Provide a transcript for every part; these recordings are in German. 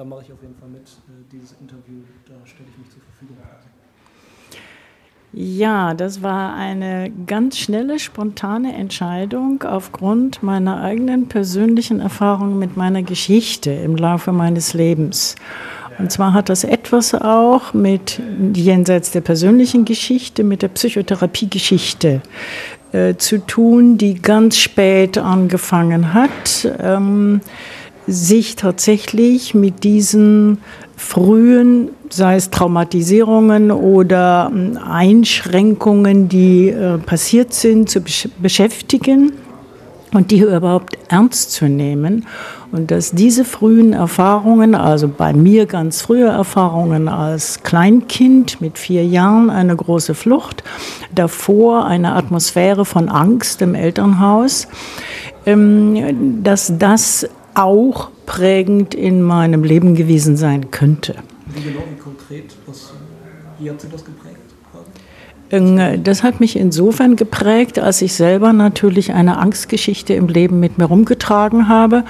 da mache ich auf jeden Fall mit. Äh, dieses Interview, da stelle ich mich zur Verfügung. Ja, das war eine ganz schnelle, spontane Entscheidung aufgrund meiner eigenen persönlichen Erfahrungen mit meiner Geschichte im Laufe meines Lebens. Und zwar hat das etwas auch mit jenseits der persönlichen Geschichte, mit der Psychotherapiegeschichte äh, zu tun, die ganz spät angefangen hat, ähm, sich tatsächlich mit diesen frühen, sei es Traumatisierungen oder ähm, Einschränkungen, die äh, passiert sind, zu besch beschäftigen und die überhaupt ernst zu nehmen. Und dass diese frühen Erfahrungen, also bei mir ganz frühe Erfahrungen als Kleinkind mit vier Jahren, eine große Flucht, davor eine Atmosphäre von Angst im Elternhaus, ähm, dass das auch prägend in meinem Leben gewesen sein könnte. Wie genau, wie konkret, was, wie hat Sie das geprägt? Ähm, das hat mich insofern geprägt, als ich selber natürlich eine Angstgeschichte im Leben mit mir rumgetragen habe,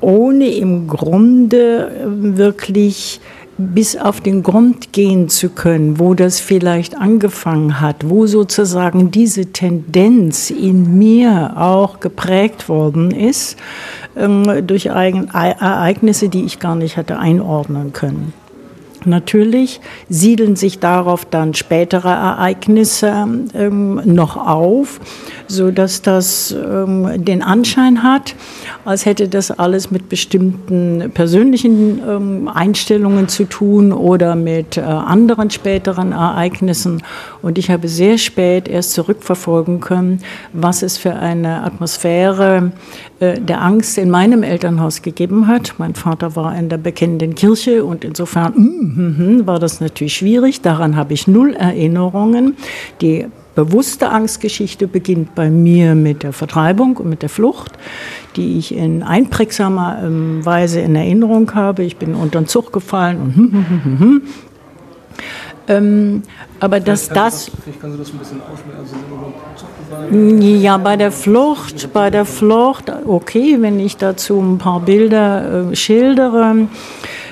ohne im Grunde ähm, wirklich bis auf den Grund gehen zu können, wo das vielleicht angefangen hat, wo sozusagen diese Tendenz in mir auch geprägt worden ist ähm, durch Ereignisse, die ich gar nicht hatte einordnen können. Natürlich siedeln sich darauf dann spätere Ereignisse ähm, noch auf, so dass das ähm, den Anschein hat, als hätte das alles mit bestimmten persönlichen ähm, Einstellungen zu tun oder mit äh, anderen späteren Ereignissen. Und ich habe sehr spät erst zurückverfolgen können, was es für eine Atmosphäre äh, der Angst in meinem Elternhaus gegeben hat. Mein Vater war in der bekennenden Kirche und insofern mm, war das natürlich schwierig. Daran habe ich null Erinnerungen. Die bewusste Angstgeschichte beginnt bei mir mit der Vertreibung und mit der Flucht, die ich in einprägsamer ähm, Weise in Erinnerung habe. Ich bin unter den Zug gefallen und hm, hm, hm, hm, hm. Ähm, aber dass das. Also ja, bei der Flucht, bei der Flucht, okay, wenn ich dazu ein paar Bilder äh, schildere.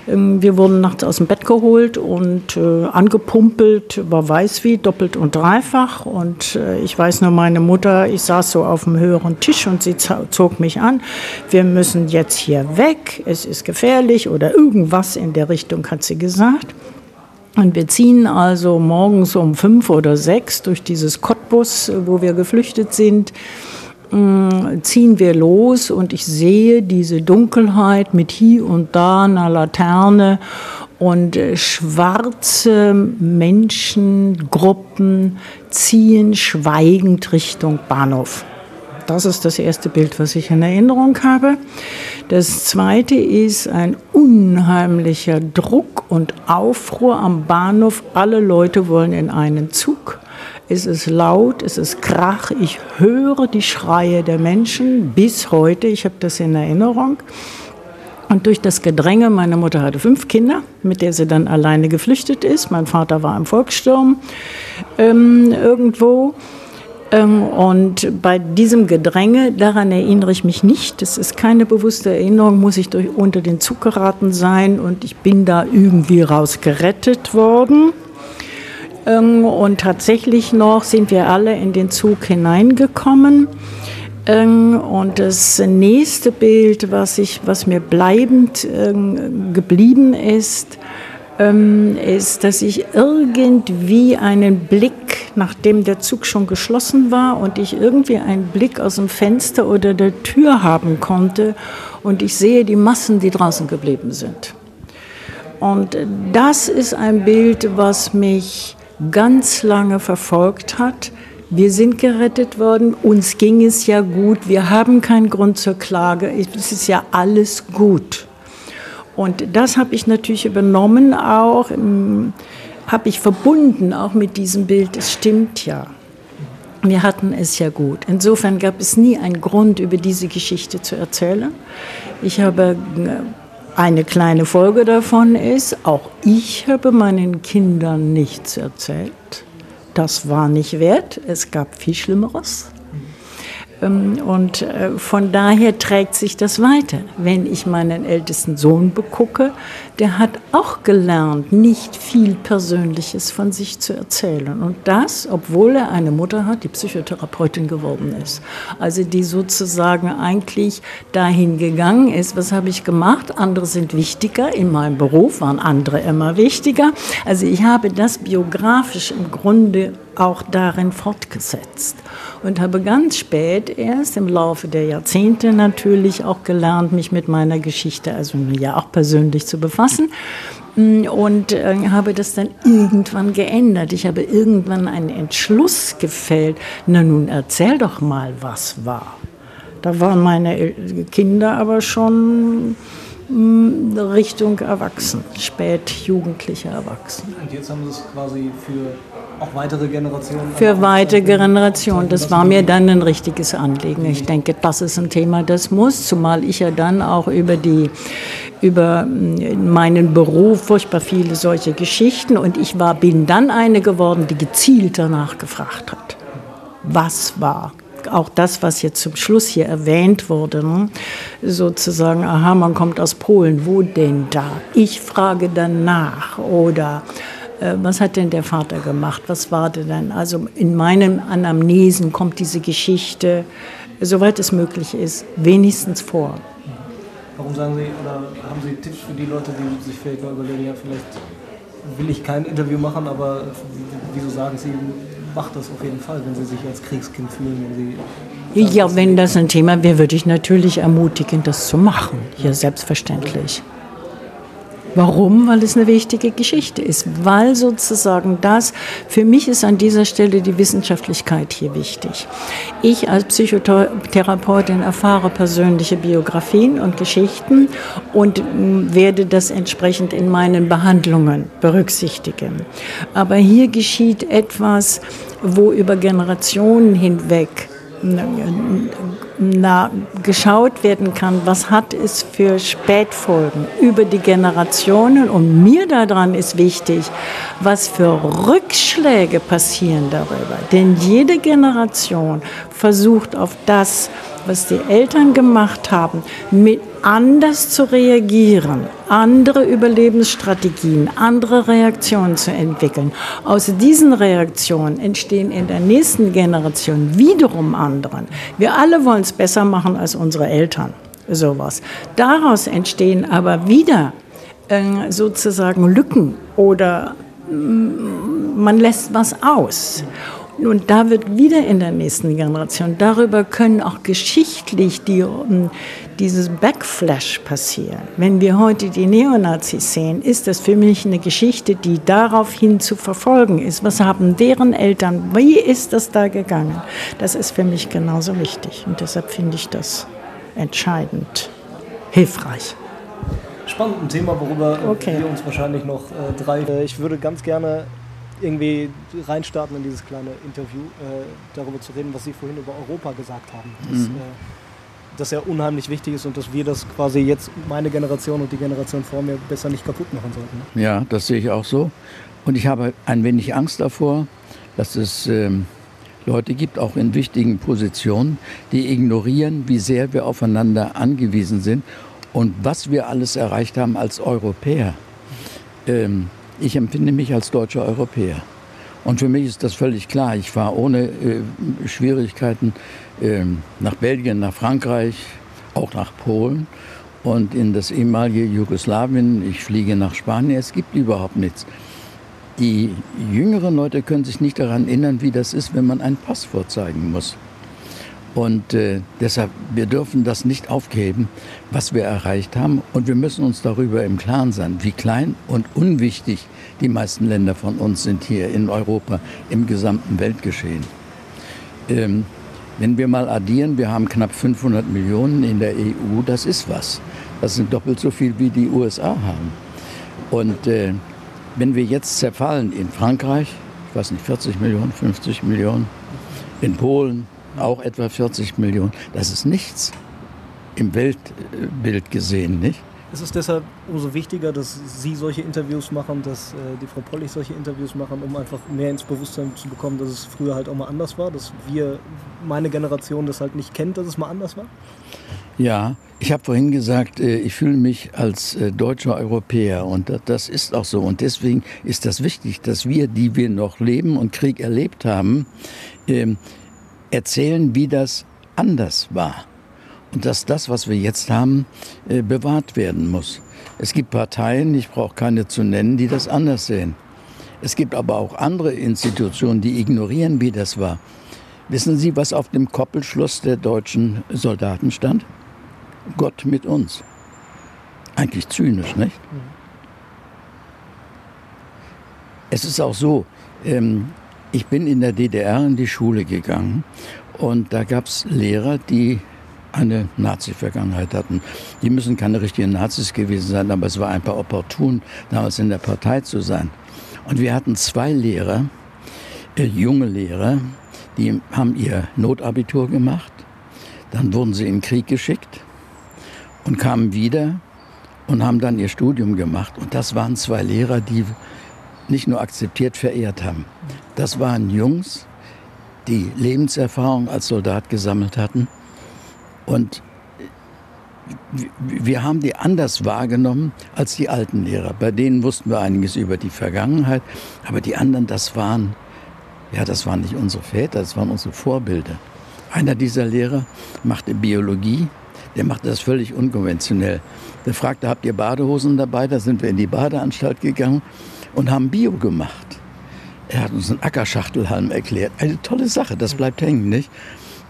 Ähm, wir wurden nachts aus dem Bett geholt und äh, angepumpelt, war weiß wie, doppelt und dreifach. Und äh, ich weiß nur, meine Mutter, ich saß so auf dem höheren Tisch und sie zog mich an. Wir müssen jetzt hier weg, es ist gefährlich oder irgendwas in der Richtung hat sie gesagt. Und wir ziehen also morgens um fünf oder sechs durch dieses Cottbus, wo wir geflüchtet sind, ziehen wir los und ich sehe diese Dunkelheit mit hier und da einer Laterne und äh, schwarze Menschengruppen ziehen schweigend Richtung Bahnhof. Das ist das erste Bild, was ich in Erinnerung habe. Das zweite ist ein unheimlicher Druck und Aufruhr am Bahnhof. Alle Leute wollen in einen Zug. Es ist laut, es ist Krach. Ich höre die Schreie der Menschen bis heute. Ich habe das in Erinnerung. Und durch das Gedränge, meine Mutter hatte fünf Kinder, mit der sie dann alleine geflüchtet ist. Mein Vater war im Volkssturm ähm, irgendwo. Ähm, und bei diesem Gedränge, daran erinnere ich mich nicht. Das ist keine bewusste Erinnerung, muss ich durch, unter den Zug geraten sein und ich bin da irgendwie rausgerettet worden. Ähm, und tatsächlich noch sind wir alle in den Zug hineingekommen. Ähm, und das nächste Bild, was, ich, was mir bleibend geblieben ist, ist, dass ich irgendwie einen Blick nachdem der Zug schon geschlossen war und ich irgendwie einen Blick aus dem Fenster oder der Tür haben konnte und ich sehe die Massen, die draußen geblieben sind. Und das ist ein Bild, was mich ganz lange verfolgt hat. Wir sind gerettet worden, uns ging es ja gut, wir haben keinen Grund zur Klage, es ist ja alles gut. Und das habe ich natürlich übernommen auch im habe ich verbunden auch mit diesem Bild, es stimmt ja. Wir hatten es ja gut. Insofern gab es nie einen Grund, über diese Geschichte zu erzählen. Ich habe äh, eine kleine Folge davon ist, auch ich habe meinen Kindern nichts erzählt. Das war nicht wert. Es gab viel Schlimmeres. Ähm, und äh, von daher trägt sich das weiter. Wenn ich meinen ältesten Sohn begucke, der hat auch gelernt, nicht viel Persönliches von sich zu erzählen. Und das, obwohl er eine Mutter hat, die Psychotherapeutin geworden ist. Also die sozusagen eigentlich dahin gegangen ist, was habe ich gemacht? Andere sind wichtiger. In meinem Beruf waren andere immer wichtiger. Also ich habe das biografisch im Grunde auch darin fortgesetzt und habe ganz spät erst im Laufe der Jahrzehnte natürlich auch gelernt, mich mit meiner Geschichte, also ja auch persönlich zu befassen mm, und äh, habe das dann irgendwann geändert. Ich habe irgendwann einen Entschluss gefällt, na nun erzähl doch mal, was war. Da waren meine Kinder aber schon mm, Richtung Erwachsen, spät jugendliche Erwachsene. Und jetzt haben Sie es quasi für auch weitere Generationen? Für weitere Generationen. Das war mir dann ein richtiges Anliegen. Ich denke, das ist ein Thema, das muss, zumal ich ja dann auch über die über mm, meinen Beruf furchtbar viele solche Geschichten und ich war, bin dann eine geworden, die gezielt danach gefragt hat. Was war? Auch das, was jetzt zum Schluss hier erwähnt wurde, ne? sozusagen, aha, man kommt aus Polen, wo denn da? Ich frage dann nach oder was hat denn der Vater gemacht? Was war denn? Also in meinen Anamnesen kommt diese Geschichte, soweit es möglich ist, wenigstens vor. Warum sagen Sie, oder haben Sie Tipps für die Leute, die sich vielleicht mal überlegen, ja, vielleicht will ich kein Interview machen, aber wieso sagen Sie, macht das auf jeden Fall, wenn Sie sich als Kriegskind fühlen, wenn Sie ja, wenn das ein Thema wäre, würde ich natürlich ermutigen, das zu machen. Ja, selbstverständlich. Warum? Weil es eine wichtige Geschichte ist. Weil sozusagen das, für mich ist an dieser Stelle die Wissenschaftlichkeit hier wichtig. Ich als Psychotherapeutin erfahre persönliche Biografien und Geschichten und mm, werde das entsprechend in meinen Behandlungen berücksichtigen. Aber hier geschieht etwas, wo über Generationen hinweg na, geschaut werden kann, was hat es für Spätfolgen über die Generationen. Und mir daran ist wichtig, was für Rückschläge passieren darüber. Denn jede Generation versucht auf das, was die Eltern gemacht haben, mit anders zu reagieren, andere Überlebensstrategien, andere Reaktionen zu entwickeln. Aus diesen Reaktionen entstehen in der nächsten Generation wiederum anderen. Wir alle wollen es besser machen als unsere Eltern. Sowas. Daraus entstehen aber wieder äh, sozusagen Lücken oder mm, man lässt was aus. Und da wird wieder in der nächsten Generation, darüber können auch geschichtlich die, ähm, dieses Backflash passieren. Wenn wir heute die Neonazis sehen, ist das für mich eine Geschichte, die daraufhin zu verfolgen ist. Was haben deren Eltern, wie ist das da gegangen? Das ist für mich genauso wichtig und deshalb finde ich das entscheidend hilfreich. Spannend ein Thema, worüber okay. wir uns wahrscheinlich noch äh, drei. Äh, ich würde ganz gerne irgendwie reinstarten in dieses kleine Interview, äh, darüber zu reden, was Sie vorhin über Europa gesagt haben. Dass, mhm. äh, dass ja unheimlich wichtig ist und dass wir das quasi jetzt, meine Generation und die Generation vor mir, besser nicht kaputt machen sollten. Ne? Ja, das sehe ich auch so. Und ich habe ein wenig Angst davor, dass es ähm, Leute gibt, auch in wichtigen Positionen, die ignorieren, wie sehr wir aufeinander angewiesen sind und was wir alles erreicht haben als Europäer. Ähm, ich empfinde mich als deutscher Europäer. Und für mich ist das völlig klar. Ich fahre ohne äh, Schwierigkeiten äh, nach Belgien, nach Frankreich, auch nach Polen und in das ehemalige Jugoslawien. Ich fliege nach Spanien. Es gibt überhaupt nichts. Die jüngeren Leute können sich nicht daran erinnern, wie das ist, wenn man ein Pass vorzeigen muss. Und äh, deshalb, wir dürfen das nicht aufgeben, was wir erreicht haben. Und wir müssen uns darüber im Klaren sein, wie klein und unwichtig die meisten Länder von uns sind hier in Europa im gesamten Weltgeschehen. Ähm, wenn wir mal addieren, wir haben knapp 500 Millionen in der EU, das ist was. Das sind doppelt so viel, wie die USA haben. Und äh, wenn wir jetzt zerfallen in Frankreich, ich weiß nicht, 40 Millionen, 50 Millionen, in Polen, auch etwa 40 Millionen. Das ist nichts im Weltbild gesehen, nicht? ist es deshalb umso wichtiger, dass Sie solche Interviews machen, dass äh, die Frau Pollich solche Interviews machen, um einfach mehr ins Bewusstsein zu bekommen, dass es früher halt auch mal anders war, dass wir, meine Generation, das halt nicht kennt, dass es mal anders war? Ja, ich habe vorhin gesagt, äh, ich fühle mich als äh, deutscher Europäer und das ist auch so. Und deswegen ist das wichtig, dass wir, die wir noch leben und Krieg erlebt haben, ähm, erzählen, wie das anders war. Und dass das, was wir jetzt haben, äh, bewahrt werden muss. Es gibt Parteien, ich brauche keine zu nennen, die das anders sehen. Es gibt aber auch andere Institutionen, die ignorieren, wie das war. Wissen Sie, was auf dem Koppelschluss der deutschen Soldaten stand? Gott mit uns. Eigentlich zynisch, nicht? Es ist auch so, ähm, ich bin in der DDR in die Schule gegangen und da gab es Lehrer, die eine Nazi-Vergangenheit hatten. Die müssen keine richtigen Nazis gewesen sein, aber es war einfach opportun, damals in der Partei zu sein. Und wir hatten zwei Lehrer, äh, junge Lehrer, die haben ihr Notabitur gemacht, dann wurden sie in den Krieg geschickt und kamen wieder und haben dann ihr Studium gemacht. Und das waren zwei Lehrer, die nicht nur akzeptiert, verehrt haben. Das waren Jungs, die Lebenserfahrung als Soldat gesammelt hatten. Und wir haben die anders wahrgenommen als die alten Lehrer. Bei denen wussten wir einiges über die Vergangenheit, aber die anderen, das waren, ja, das waren nicht unsere Väter, das waren unsere Vorbilder. Einer dieser Lehrer machte Biologie, der machte das völlig unkonventionell. Der fragte, habt ihr Badehosen dabei? Da sind wir in die Badeanstalt gegangen und haben Bio gemacht. Er hat uns einen Ackerschachtelhalm erklärt. Eine tolle Sache, das bleibt hängen, nicht?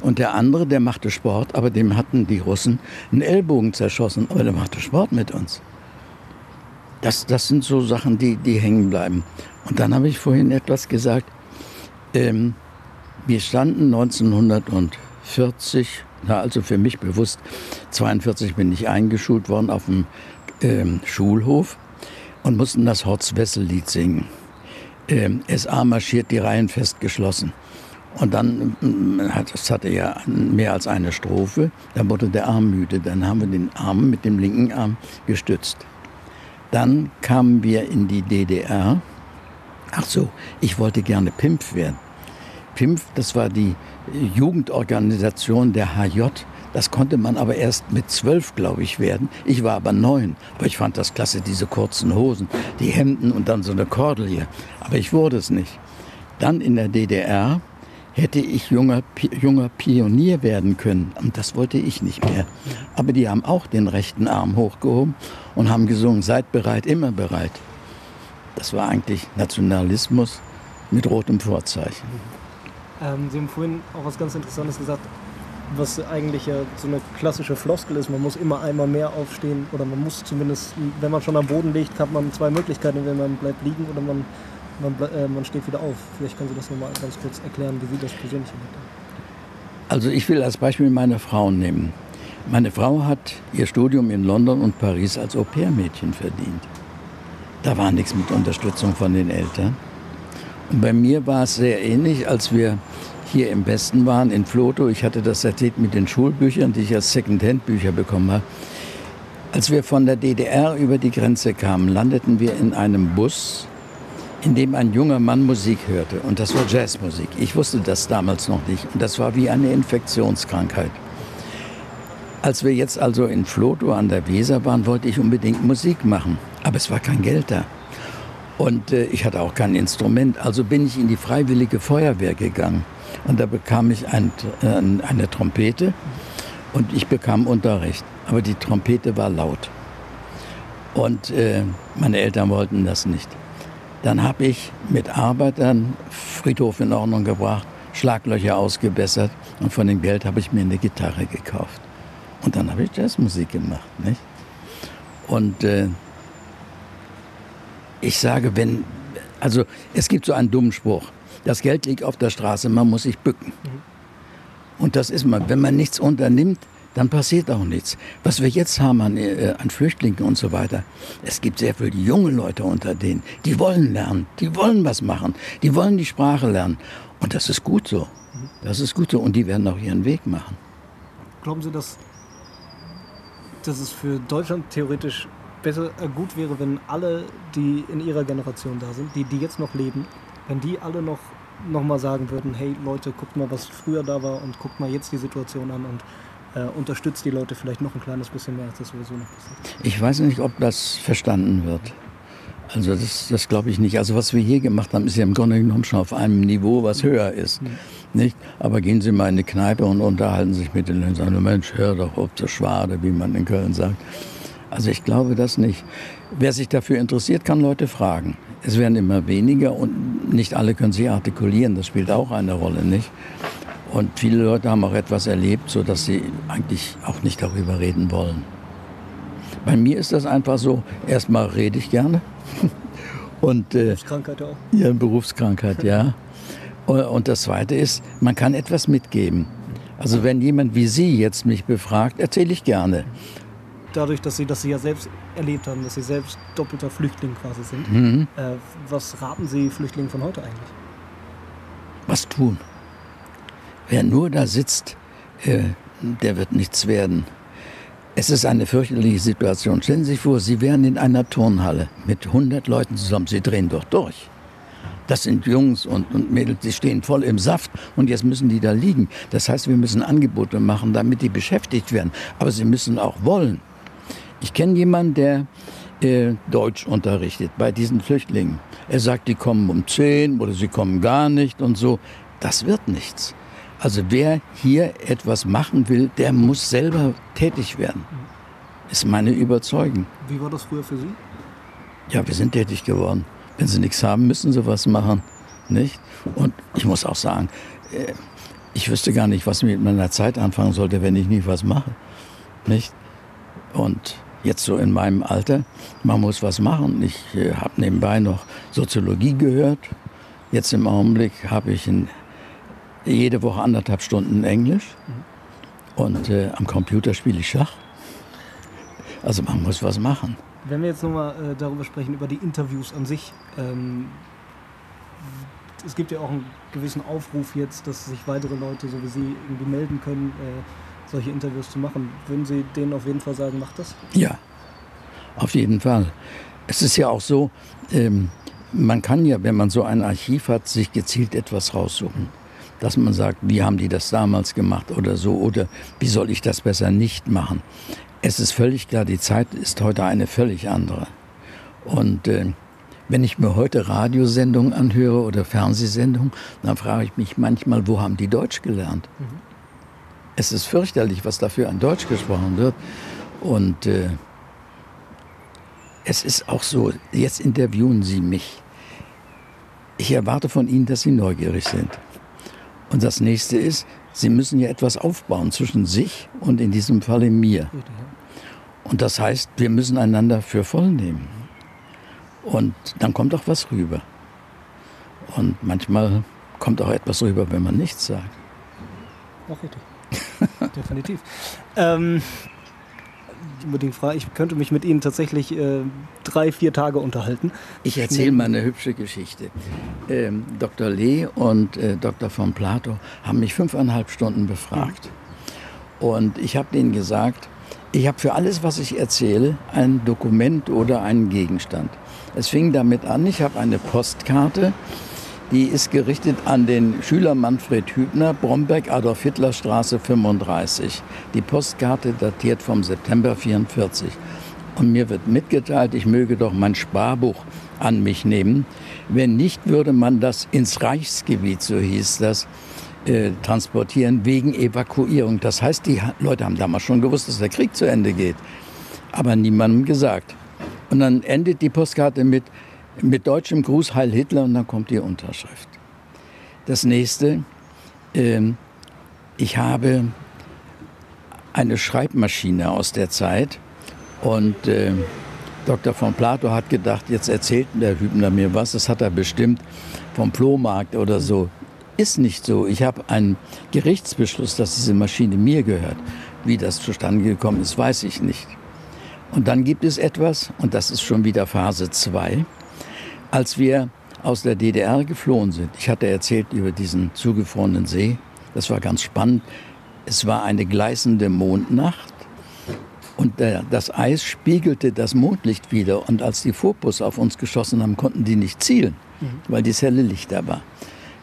Und der andere, der machte Sport, aber dem hatten die Russen einen Ellbogen zerschossen, aber der machte Sport mit uns. Das, das sind so Sachen, die, die hängen bleiben. Und dann habe ich vorhin etwas gesagt. Ähm, wir standen 1940, na also für mich bewusst, 42 bin ich eingeschult worden auf dem ähm, Schulhof und mussten das Horst-Wessel-Lied singen. Ähm, SA marschiert, die Reihen festgeschlossen. Und dann, mm, hat, es hatte ja mehr als eine Strophe, dann wurde der Arm müde. Dann haben wir den Arm mit dem linken Arm gestützt. Dann kamen wir in die DDR. Ach so, ich wollte gerne Pimpf werden. Pimpf, das war die Jugendorganisation der HJ das konnte man aber erst mit zwölf, glaube ich, werden. Ich war aber neun. Aber ich fand das klasse, diese kurzen Hosen, die Hemden und dann so eine Kordel hier. Aber ich wurde es nicht. Dann in der DDR hätte ich junger, junger Pionier werden können. Und das wollte ich nicht mehr. Aber die haben auch den rechten Arm hochgehoben und haben gesungen, seid bereit, immer bereit. Das war eigentlich Nationalismus mit rotem Vorzeichen. Ähm, Sie haben vorhin auch was ganz Interessantes gesagt was eigentlich ja so eine klassische Floskel ist. Man muss immer einmal mehr aufstehen oder man muss zumindest, wenn man schon am Boden liegt, hat man zwei Möglichkeiten. Wenn man bleibt liegen oder man, man, äh, man steht wieder auf. Vielleicht können Sie das nochmal ganz kurz erklären, wie Sie das persönlich erlebt Also ich will als Beispiel meine Frau nehmen. Meine Frau hat ihr Studium in London und Paris als Au-pair-Mädchen verdient. Da war nichts mit Unterstützung von den Eltern. Und bei mir war es sehr ähnlich, als wir hier im Westen waren, in Floto. Ich hatte das erzählt mit den Schulbüchern, die ich als Secondhand-Bücher bekommen habe. Als wir von der DDR über die Grenze kamen, landeten wir in einem Bus, in dem ein junger Mann Musik hörte. Und das war Jazzmusik. Ich wusste das damals noch nicht. Und das war wie eine Infektionskrankheit. Als wir jetzt also in Floto an der Weser waren, wollte ich unbedingt Musik machen. Aber es war kein Geld da. Und äh, ich hatte auch kein Instrument. Also bin ich in die Freiwillige Feuerwehr gegangen. Und da bekam ich ein, äh, eine Trompete und ich bekam Unterricht. Aber die Trompete war laut. Und äh, meine Eltern wollten das nicht. Dann habe ich mit Arbeitern Friedhof in Ordnung gebracht, Schlaglöcher ausgebessert und von dem Geld habe ich mir eine Gitarre gekauft. Und dann habe ich Jazzmusik gemacht. Nicht? Und äh, ich sage, wenn, also es gibt so einen dummen Spruch, das Geld liegt auf der Straße, man muss sich bücken. Und das ist man, wenn man nichts unternimmt, dann passiert auch nichts. Was wir jetzt haben an, äh, an, Flüchtlingen und so weiter, es gibt sehr viele junge Leute unter denen, die wollen lernen, die wollen was machen, die wollen die Sprache lernen. Und das ist gut so. Das ist gut so und die werden auch ihren Weg machen. Glauben Sie, dass dass es für Deutschland theoretisch besser äh, gut wäre, wenn alle, die in ihrer Generation da sind, die, die jetzt noch leben, wenn die alle noch, noch mal sagen würden, hey Leute, guckt mal, was früher da war und guckt mal jetzt die Situation an und äh, unterstützt die Leute vielleicht noch ein kleines bisschen mehr, als das sowieso noch passiert. Ich weiß nicht, ob das verstanden wird. Also das, das glaube ich nicht. Also was wir hier gemacht haben, ist ja im Grunde genommen schon auf einem Niveau, was höher ist. Mhm. Nicht? Aber gehen Sie mal in eine Kneipe und unterhalten sich mit den Leuten und sagen, Mensch, hör doch ob zur Schwade, wie man in Köln sagt. Also ich glaube das nicht. Wer sich dafür interessiert, kann Leute fragen. Es werden immer weniger und nicht alle können sich artikulieren. Das spielt auch eine Rolle, nicht? Und viele Leute haben auch etwas erlebt, sodass sie eigentlich auch nicht darüber reden wollen. Bei mir ist das einfach so, erstmal rede ich gerne. Und, äh, Berufskrankheit auch. Ja, Berufskrankheit, ja. Und das Zweite ist, man kann etwas mitgeben. Also wenn jemand wie Sie jetzt mich befragt, erzähle ich gerne dadurch, dass Sie das ja selbst erlebt haben, dass Sie selbst doppelter Flüchtling quasi sind. Mhm. Äh, was raten Sie Flüchtlingen von heute eigentlich? Was tun? Wer nur da sitzt, äh, der wird nichts werden. Es ist eine fürchterliche Situation. Stellen Sie sich vor, Sie wären in einer Turnhalle mit 100 Leuten zusammen. Sie drehen doch durch. Das sind Jungs und, und Mädels, die stehen voll im Saft und jetzt müssen die da liegen. Das heißt, wir müssen Angebote machen, damit die beschäftigt werden. Aber sie müssen auch wollen. Ich kenne jemanden, der äh, Deutsch unterrichtet bei diesen Flüchtlingen. Er sagt, die kommen um 10 oder sie kommen gar nicht und so. Das wird nichts. Also wer hier etwas machen will, der muss selber tätig werden. Ist meine Überzeugung. Wie war das früher für Sie? Ja, wir sind tätig geworden. Wenn Sie nichts haben, müssen Sie was machen. Nicht? Und ich muss auch sagen, äh, ich wüsste gar nicht, was ich mit meiner Zeit anfangen sollte, wenn ich nicht was mache. Nicht? Und jetzt so in meinem Alter, man muss was machen. Ich äh, habe nebenbei noch Soziologie gehört. Jetzt im Augenblick habe ich in, jede Woche anderthalb Stunden Englisch und äh, am Computer spiele ich Schach. Also man muss was machen. Wenn wir jetzt nochmal äh, darüber sprechen, über die Interviews an sich. Ähm, es gibt ja auch einen gewissen Aufruf jetzt, dass sich weitere Leute so wie Sie irgendwie melden können. Äh, solche Interviews zu machen. Würden Sie denen auf jeden Fall sagen, macht das? Ja, auf jeden Fall. Es ist ja auch so, ähm, man kann ja, wenn man so ein Archiv hat, sich gezielt etwas raussuchen. Dass man sagt, wie haben die das damals gemacht oder so, oder wie soll ich das besser nicht machen. Es ist völlig klar, die Zeit ist heute eine völlig andere. Und äh, wenn ich mir heute Radiosendungen anhöre oder Fernsehsendungen, dann frage ich mich manchmal, wo haben die Deutsch gelernt? Mhm. Es ist fürchterlich, was dafür an Deutsch gesprochen wird. Und äh, es ist auch so, jetzt interviewen Sie mich. Ich erwarte von Ihnen, dass Sie neugierig sind. Und das nächste ist, Sie müssen ja etwas aufbauen zwischen sich und in diesem Falle mir. Und das heißt, wir müssen einander für voll nehmen. Und dann kommt auch was rüber. Und manchmal kommt auch etwas rüber, wenn man nichts sagt. Auch richtig. Definitiv. Ähm, ich könnte mich mit Ihnen tatsächlich äh, drei, vier Tage unterhalten. Ich erzähle mal eine hübsche Geschichte. Ähm, Dr. Lee und äh, Dr. von Plato haben mich fünfeinhalb Stunden befragt. Mhm. Und ich habe denen gesagt, ich habe für alles, was ich erzähle, ein Dokument oder einen Gegenstand. Es fing damit an, ich habe eine Postkarte die ist gerichtet an den Schüler Manfred Hübner, Bromberg, Adolf-Hitler-Straße 35. Die Postkarte datiert vom September 44. Und mir wird mitgeteilt, ich möge doch mein Sparbuch an mich nehmen. Wenn nicht, würde man das ins Reichsgebiet, so hieß das, äh, transportieren wegen Evakuierung. Das heißt, die Leute haben damals schon gewusst, dass der Krieg zu Ende geht, aber niemandem gesagt. Und dann endet die Postkarte mit, mit deutschem Gruß Heil Hitler und dann kommt die Unterschrift. Das nächste, äh, ich habe eine Schreibmaschine aus der Zeit und äh, Dr. von Plato hat gedacht, jetzt erzählt der Hübner mir was, das hat er bestimmt vom Flohmarkt oder so. Ist nicht so. Ich habe einen Gerichtsbeschluss, dass diese Maschine mir gehört. Wie das zustande gekommen ist, weiß ich nicht. Und dann gibt es etwas, und das ist schon wieder Phase 2, als wir aus der DDR geflohen sind. Ich hatte erzählt über diesen zugefrorenen See. Das war ganz spannend. Es war eine gleißende Mondnacht Und der, das Eis spiegelte das Mondlicht wieder. Und als die Vorpuss auf uns geschossen haben, konnten die nicht zielen, mhm. weil dieses helle Licht da war.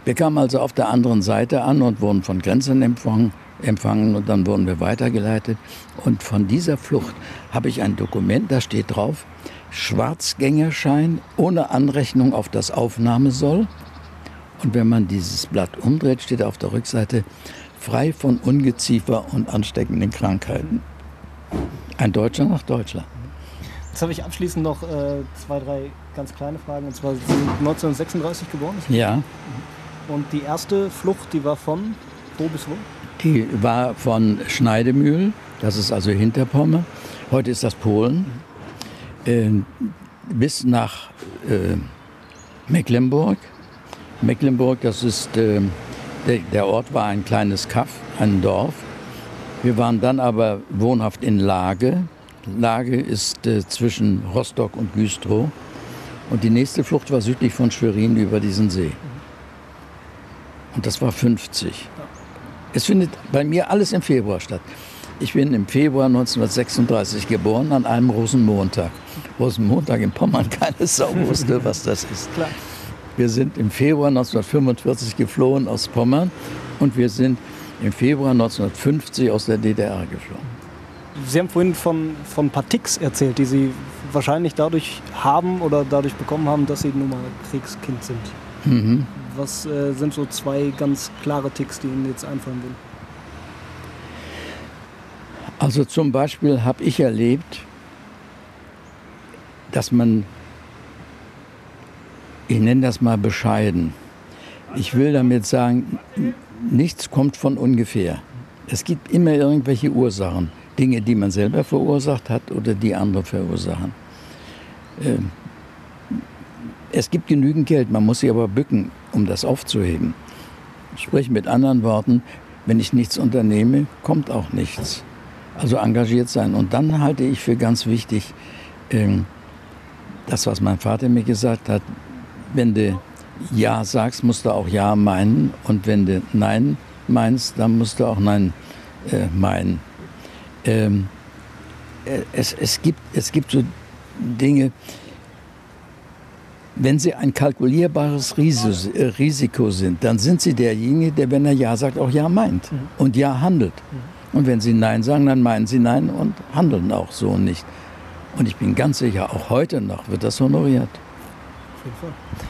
Wir kamen also auf der anderen Seite an und wurden von Grenzen empfangen, empfangen und dann wurden wir weitergeleitet. Und von dieser Flucht habe ich ein Dokument, da steht drauf, Schwarzgängerschein ohne Anrechnung auf das Aufnahmesoll. Und wenn man dieses Blatt umdreht, steht auf der Rückseite frei von Ungeziefer und ansteckenden Krankheiten. Ein Deutscher nach Deutschland. Jetzt habe ich abschließend noch äh, zwei, drei ganz kleine Fragen. Und zwar, Sie sind 1936 geboren? Ja. Und die erste Flucht, die war von wo bis wo? Die war von Schneidemühl, das ist also Hinterpommern. Heute ist das Polen. Äh, bis nach äh, Mecklenburg. Mecklenburg, das ist, äh, der, der Ort war ein kleines Kaff, ein Dorf. Wir waren dann aber wohnhaft in Lage. Lage ist äh, zwischen Rostock und Güstrow. Und die nächste Flucht war südlich von Schwerin über diesen See. Und das war 50. Es findet bei mir alles im Februar statt. Ich bin im Februar 1936 geboren, an einem Rosenmontag. Rosenmontag in Pommern, keine Sau wusste, was das ist. Klar. Wir sind im Februar 1945 geflohen aus Pommern und wir sind im Februar 1950 aus der DDR geflogen. Sie haben vorhin von, von ein paar Ticks erzählt, die Sie wahrscheinlich dadurch haben oder dadurch bekommen haben, dass Sie nun mal Kriegskind sind. Mhm. Was äh, sind so zwei ganz klare Ticks, die Ihnen jetzt einfallen würden? Also zum Beispiel habe ich erlebt, dass man, ich nenne das mal bescheiden, ich will damit sagen, nichts kommt von ungefähr. Es gibt immer irgendwelche Ursachen. Dinge, die man selber verursacht hat oder die andere verursachen. Ähm, es gibt genügend Geld, man muss sich aber bücken, um das aufzuheben. Sprich mit anderen Worten, wenn ich nichts unternehme, kommt auch nichts. Also engagiert sein. Und dann halte ich für ganz wichtig, ähm, das, was mein Vater mir gesagt hat, wenn du Ja sagst, musst du auch Ja meinen. Und wenn du Nein meinst, dann musst du auch Nein äh, meinen. Ähm, äh, es, es, gibt, es gibt so Dinge, wenn sie ein kalkulierbares äh, Risiko sind, dann sind sie derjenige, der, wenn er Ja sagt, auch Ja meint mhm. und Ja handelt. Und wenn sie Nein sagen, dann meinen sie Nein und handeln auch so nicht. Und ich bin ganz sicher, auch heute noch wird das honoriert. Auf jeden.